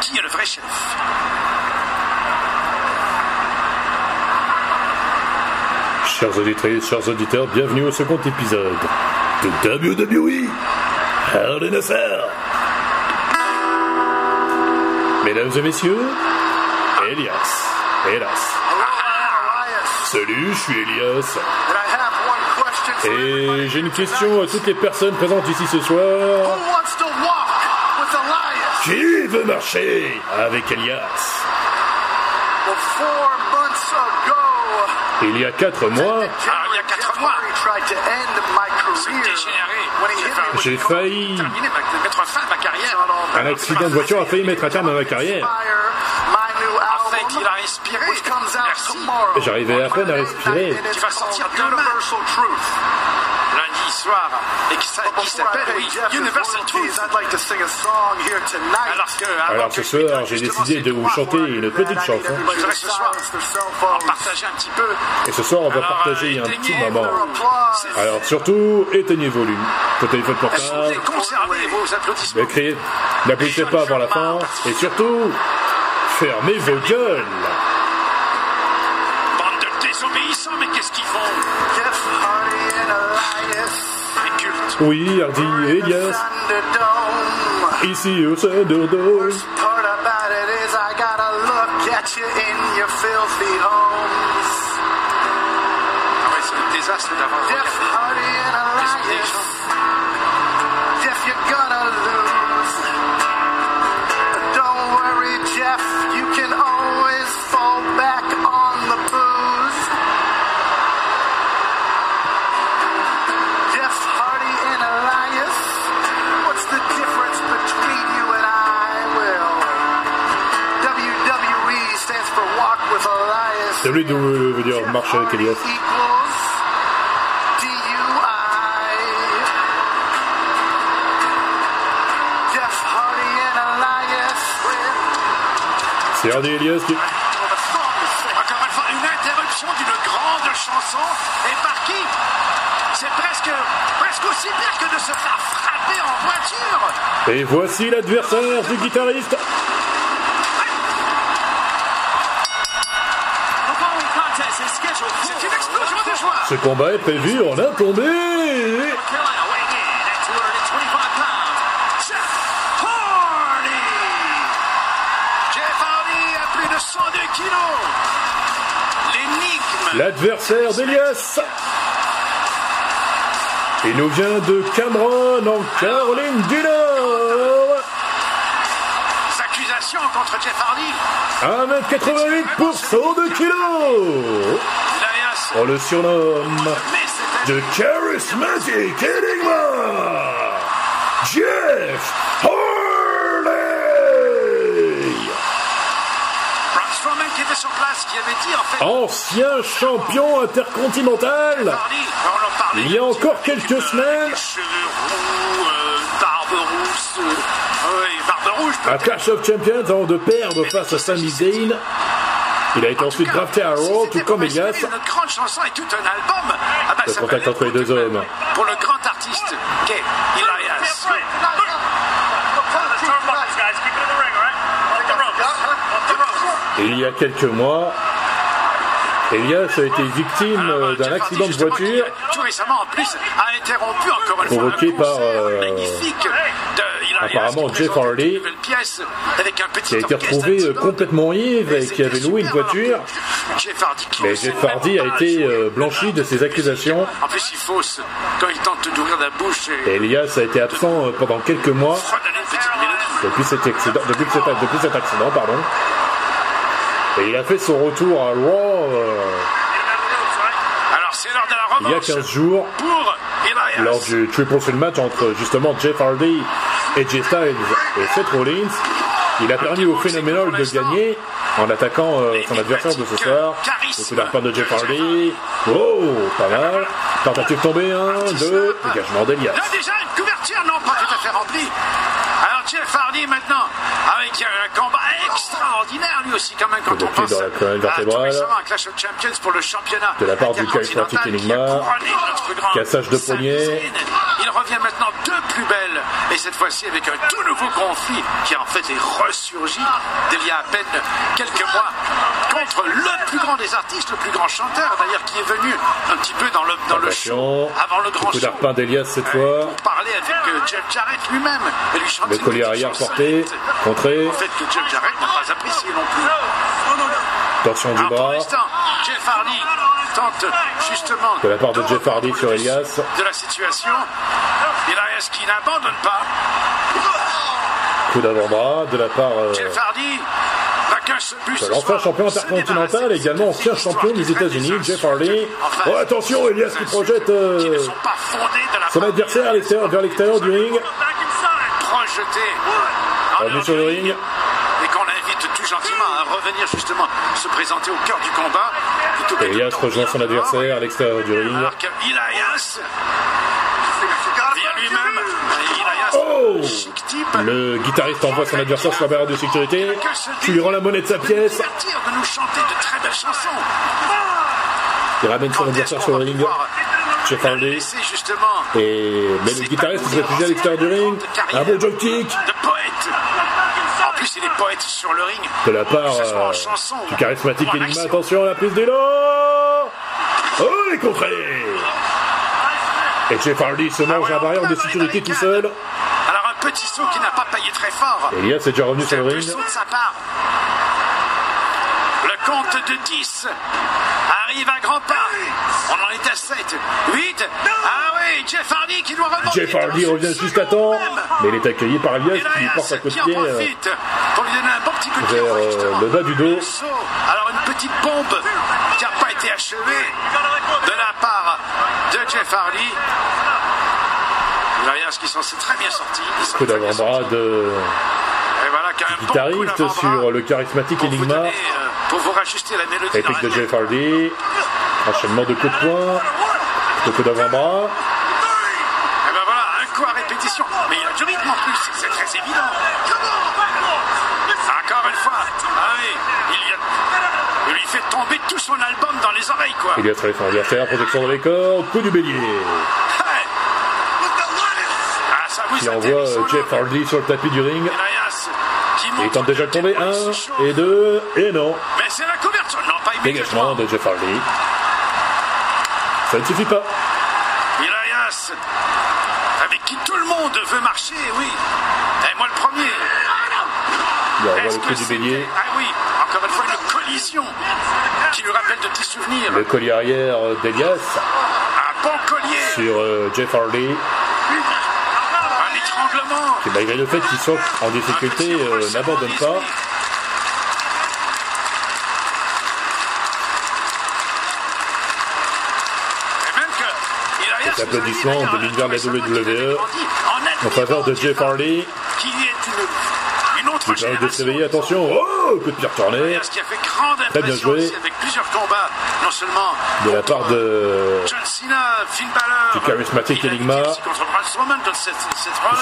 Qui est le vrai chef? Chers auditrices, chers auditeurs, bienvenue au second épisode de WWE Hell in a Cell. Mesdames et messieurs, Elias. Elias. Salut, je suis Elias. Et j'ai une question à toutes les personnes présentes ici ce soir. Qui veut marcher avec Elias? Il y a quatre mois, Ah, il y a quatre mois, ce dégénéré, j'ai failli. à. Un accident de voiture a failli mettre un terme à ma carrière. A. Merci. J'arrivais à peine à respirer. Qui va sortir demain, lundi soir, et qui, s'a- qui s'appelle oui, Universal Truth. Alors que, ce soir, j'ai décidé de vous chanter une petite chanson. Et ce soir, on va Alors, partager euh, un petit moment. Alors surtout, éteignez le volume. Votre téléphone portable. conservez vos applaudissements. Ne criez, n'applaudissez pas avant la fin. Et surtout, fermez vos gueules. Bande de désobéissants, mais qu'est-ce qu'ils font? Les cultes. Oui, Hardy et Elias, ici au Thunderdome. You in your Jeff, you can always fall back on the booze. Jeff Hardy and Elias. What's the difference between you and I? Well, WWE stands for Walk with Elias. WWE veut dire marche avec Elias. C'est Elias qui... Encore une fois, une interruption d'une grande chanson. Et par qui? C'est presque, presque aussi pire que de se faire frapper en voiture. Et voici l'adversaire du guitariste. C'est une explosion de joie. Ce combat est prévu en un tombé. Carolina weighing in at 225 pounds. Jeff Hardy. Jeff Hardy à plus de 102 kilos. L'énigme. L'adversaire d'Elias. Il nous vient de Cameron en Caroline du Nord. Accusations contre Jeff Hardy. 1m88 pour 102 kilos. On le surnomme The Charismatic Enigma. Jeff Hardy. Braun Strowman qui était sur place, qui avait dit en fait. Ancien champion intercontinental. On en. Il y a encore quelques Euh, semaines. Euh, euh. À Clash of Champions, avant de perdre face à Sami Zayn, il a été ensuite drafté à Raw, tout comme Elias. Notre grande chanson et tout un album. Ah bah, Le ça contact entre les deux hommes. Pour le grand artiste qu'est Elias. Il y a quelques mois, Elias a été victime Alors, euh, euh, d'un accident de voiture Tout récemment, en plus, a interrompu encore une Provoqué fois par, euh, magnifique de apparemment Jeff nouvelle pièce avec un petit qui a été retrouvé euh, complètement ivre et qui avait loué une Super, voiture. Jeff Hardy, Mais Jeff Hardy a été euh, blanchi de ces accusations. En plus, il fausse quand il tente d'ouvrir la bouche et Elias a été absent euh, pendant quelques mois depuis cet accident. Depuis, cet, depuis cet accident pardon. Et il a fait son retour à Raw euh, Alors, c'est l'heure de la il y a revanche 15 jours pour Elias. lors du triple threat match entre justement Jeff Hardy et Jay Styles et Seth Rollins. Il a permis au phénoménal de gagner en attaquant euh, son adversaire de ce soir. Le coup d'arpent de Jeff Hardy. Oh, pas mal. Tentative tombée, un, deux, dégagement d'Elias. Là, déjà, une couverture, non, pas tout à fait remplie. Alors, Jeff Hardy, maintenant, avec un combat extraordinaire, lui aussi, quand même, quand on Bloqué pense dans la colonne vertébrale. Clash of Champions pour le championnat De la part du a Enigma. Cassage de poignet. Il revient maintenant de plus belle. Et cette fois-ci avec un tout nouveau conflit qui en fait est ressurgi d'il y a à peine quelques mois contre le plus grand des artistes, le plus grand chanteur d'ailleurs qui est venu un petit peu dans le, dans le show avant le grand coup show. d'arpin d'Elias cette fois. Pour parler avec euh, Jeff Jarrett lui-même et lui chanter Le collier arrière porté, contré. En fait que Jeff Jarrett n'a pas apprécié non plus. Torsion du Alors, pour bras l'instant, Jeff Hardy tente justement de la part de Jeff Hardy sur Elias. de la situation. Elias qui n'abandonne pas? Coup d'avant-bras de la part euh, Jeff Hardy l'ancien champion intercontinental, également ancien champion des États-Unis, Jeff Hardy. Oh, attention, Elias qui projette euh, son adversaire à l'extérieur- vers l'extérieur du ring. Revenu sur le ring. et qu'on invite tout gentiment à revenir justement se présenter au cœur du combat. Elias rejoint son adversaire à l'extérieur du ring. Elias vient lui-même. Elias, Oh chic type. Le guitariste envoie son adversaire sur la barrière de sécurité, qui lui rend la monnaie de sa pièce. chansons. Il ramène son adversaire sur le ring. Jeff Hardy. Et mais le guitariste se réfugie à l'extérieur du ring. Un beau drop kick. En plus, il est poète sur le ring. de la part euh, du charismatique en Enigma. Attention à la prise d'élan Oh, les contrés Et Jeff Hardy se mange la barrière de sécurité tout seul. Un petit saut qui n'a pas payé très fort. Elias est déjà revenu sur le ring. saut de sa part. Le compte de 10 arrive à grands pas. On en est à 7, 8. Ah oui, Jeff Hardy qui doit remonter. Jeff Hardy revient juste à temps, mais il est accueilli par Elias qui lui porte un coup de pied euh, pour lui donner un bon petit coup de pied vers euh, le bas du dos. Alors une petite bombe qui n'a pas été achevée de la part de Jeff Hardy. Elias qui s'en s'est très bien sorti. Il s'en Coup très d'avant-bras de Et voilà, coup guitariste sur le charismatique pour vous Enigma. donner, euh, pour vous rajuster la mélodie Épique de. Jeff Hardy. Enchaînement de coups de poing. De coups d'avant-bras. Et ben voilà, un coup à répétition. Mais il y a du rythme en plus, c'est très évident. Encore une fois, ah oui, il, y a- il lui fait tomber tout son album dans les oreilles, quoi. Elias travaille son adversaire. Protection dans les cordes. Coup du bélier. Atterrit envoie euh, Jeff. Hardy sur le tapis du ring. Qui Et il tente déjà de tomber. Un et deux. Et non. Dégagement de Jeff Hardy. Ça ne suffit pas. Elias, avec qui tout le monde veut marcher, oui. Et moi le premier. Il envoie Est-ce le coup du bélier. Ah oui, encore une fois une collision qui lui rappelle de petits souvenirs. Le collier arrière d'Elias Un bon collier, sur euh, Jeff Hardy. Et malgré le fait qu'ils sont en difficulté, euh, resserrement n'abandonne des pas. souliers. Et même que Elias Les applaudissements nous a dit, de l'univers de la WWE grandi en faveur de Jeff Hardy. qui est une, une autre Il permet de génération. s'éveiller. Attention. Oh, coup de pied retourné. Elias qui a fait grande Très bien joué. avec plusieurs combats, non seulement De la part de John Cena, Finn Balor, Du charismatique il Enigma. qui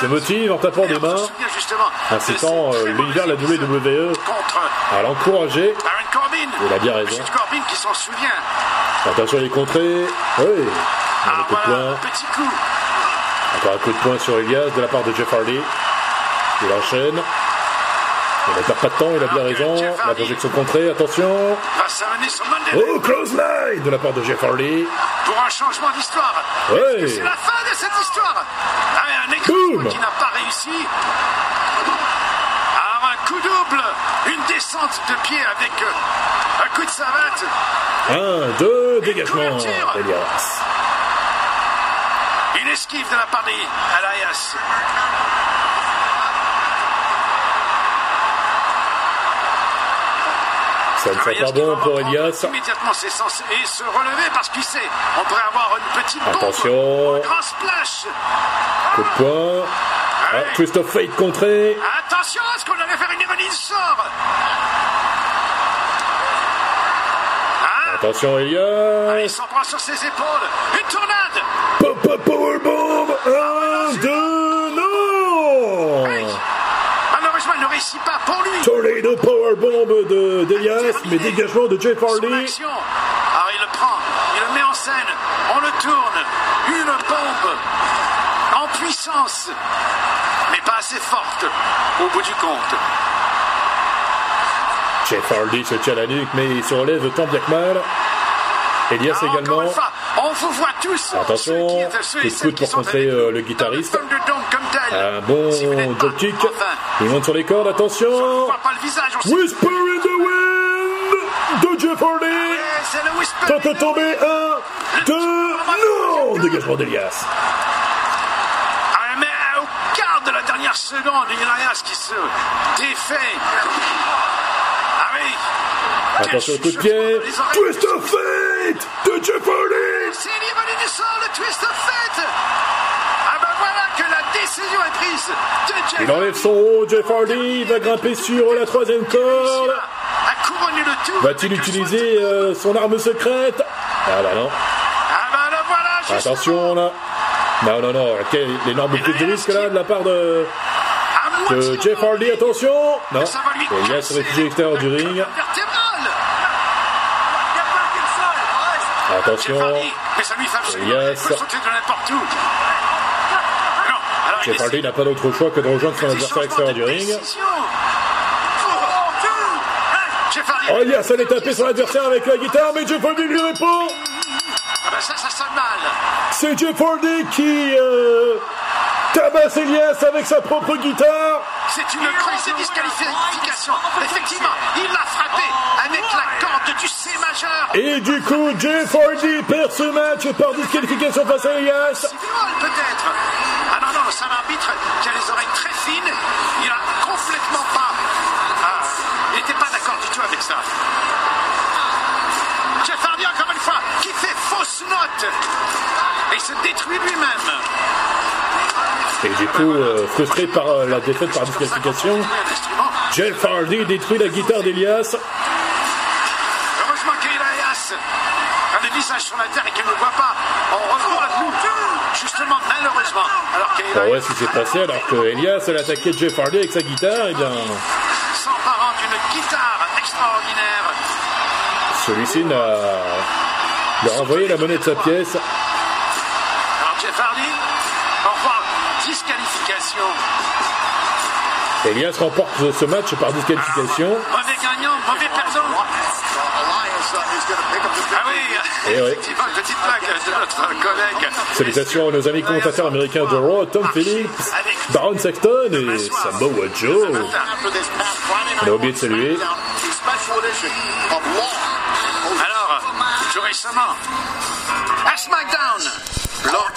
se motive en tapant des mains, incitant euh, l'univers de la WWE contre à l'encourager. Il a bien raison. Qui s'en souvient. Attention les contrées. Oui. Ah, Un coup de voilà, poing. petit coup. Encore un coup de poing sur Elias de la part de Jeff Hardy. Il enchaîne. Il ne perd pas de temps, il a bien raison. La projection contrée, attention. Oh, close line de la part de Jeff Hardy. pour un changement d'histoire. Ouais. C'est la fin de cette histoire. Ah, un exo qui n'a pas réussi. Alors un coup double, une descente de pied avec euh, un coup de savate. Un, deux, dégagement d'Elias. Une esquive de la part d'Alias. Ça ne sent pas bon pour Elias. Immédiatement, c'est censé et se relever parce qu'il sait, on pourrait avoir une petite Attention. grand splash. Coup de poing. Ah, of fate contré. Attention, est-ce qu'on allait faire une du sort Ah, Attention il Elias. s'en prend sur ses épaules. Une tornade. Pop, pop. Un, deux, non. Malheureusement, il ne réussit pas. Tornado powerbomb de d'Elias, mais dégagement de Jeff Hardy. Alors il le prend, il le met en scène, on le tourne, une bombe. En puissance, mais pas assez forte au bout du compte. Jeff Hardy se tient la nuque, mais il se relève tant bien que mal. Elias Ah, également. On vous voit tous. Attention, coup de coude pour contrer, euh, le guitariste. Un bon Si drop kick. enfin, Il monte sur les cordes, on attention. le Whisper in the wind de Jeff Hardy. De tomber. Un, deux, non Dégagement d'Elias. Ah, mais au quart de la dernière seconde, Elias qui se défait. Ah oui. Attention au coup de pied. Twist of Fate de Jeff Hardy. Il enlève son haut, Jeff Hardy, il va grimper sur la troisième corde. A. Va-t-il utiliser euh, son arme secrète? Ah bah non. Ah ben. Attention là. Non, non, non. Quelle énorme prise de risque là de la part de, Jeff Hardy. Attention. Non. Elias casser se réfugie à l'extérieur du ring. colonne vertébrale. Attention. Jeff Hardy, mais ça lui fait absolument Elias. il peut sauter de n'importe où. Non, alors il Jeff Hardy n'a pas d'autre choix que de rejoindre son adversaire de du ring. Hardy. Oh, Elias allait taper son adversaire avec la guitare, mais Jeff Hardy lui répond. Ah ben. C'est Jeff Hardy qui euh, tabasse Elias avec sa propre guitare. C'est une grosse disqualification. Effectivement, il l'a frappé avec la corde du C majeur. Et du coup, Jeff Hardy perd ce match par disqualification face à Elias. Peut-être. Ah non, non, c'est un arbitre qui a les oreilles très fines. Il a complètement pas. Ah, il n'était pas d'accord du tout avec ça. Jeff Hardy, encore une fois, qui fait fausse note. Et se détruit lui-même. Euh, frustré par euh, la défaite par disqualification. Jeff Hardy détruit la guitare d'Elias. Heureusement qu'Elias a le visage sur la terre et qu'il ne voit pas. On recourt à nous. Justement, malheureusement. Alors qu'Elias Alors ouais, ce qui s'est passé alors que Elias attaquer Jeff Hardy avec sa guitare, et bien s'emparant d'une guitare extraordinaire. celui-ci n'a leur a envoyé la monnaie de sa pièce. Disqualification. Elias remporte ce match par disqualification. Mauvais gagnant, mauvais perdant. Ah oui, Eh ouais. effectivement, petite blague de notre collègue. Salutations à nos amis commentateurs américains de Raw, Tom Phillips, Baron Sexton et Samoa Joe. On a oublié de saluer. Alors, tout récemment, à SmackDown, lors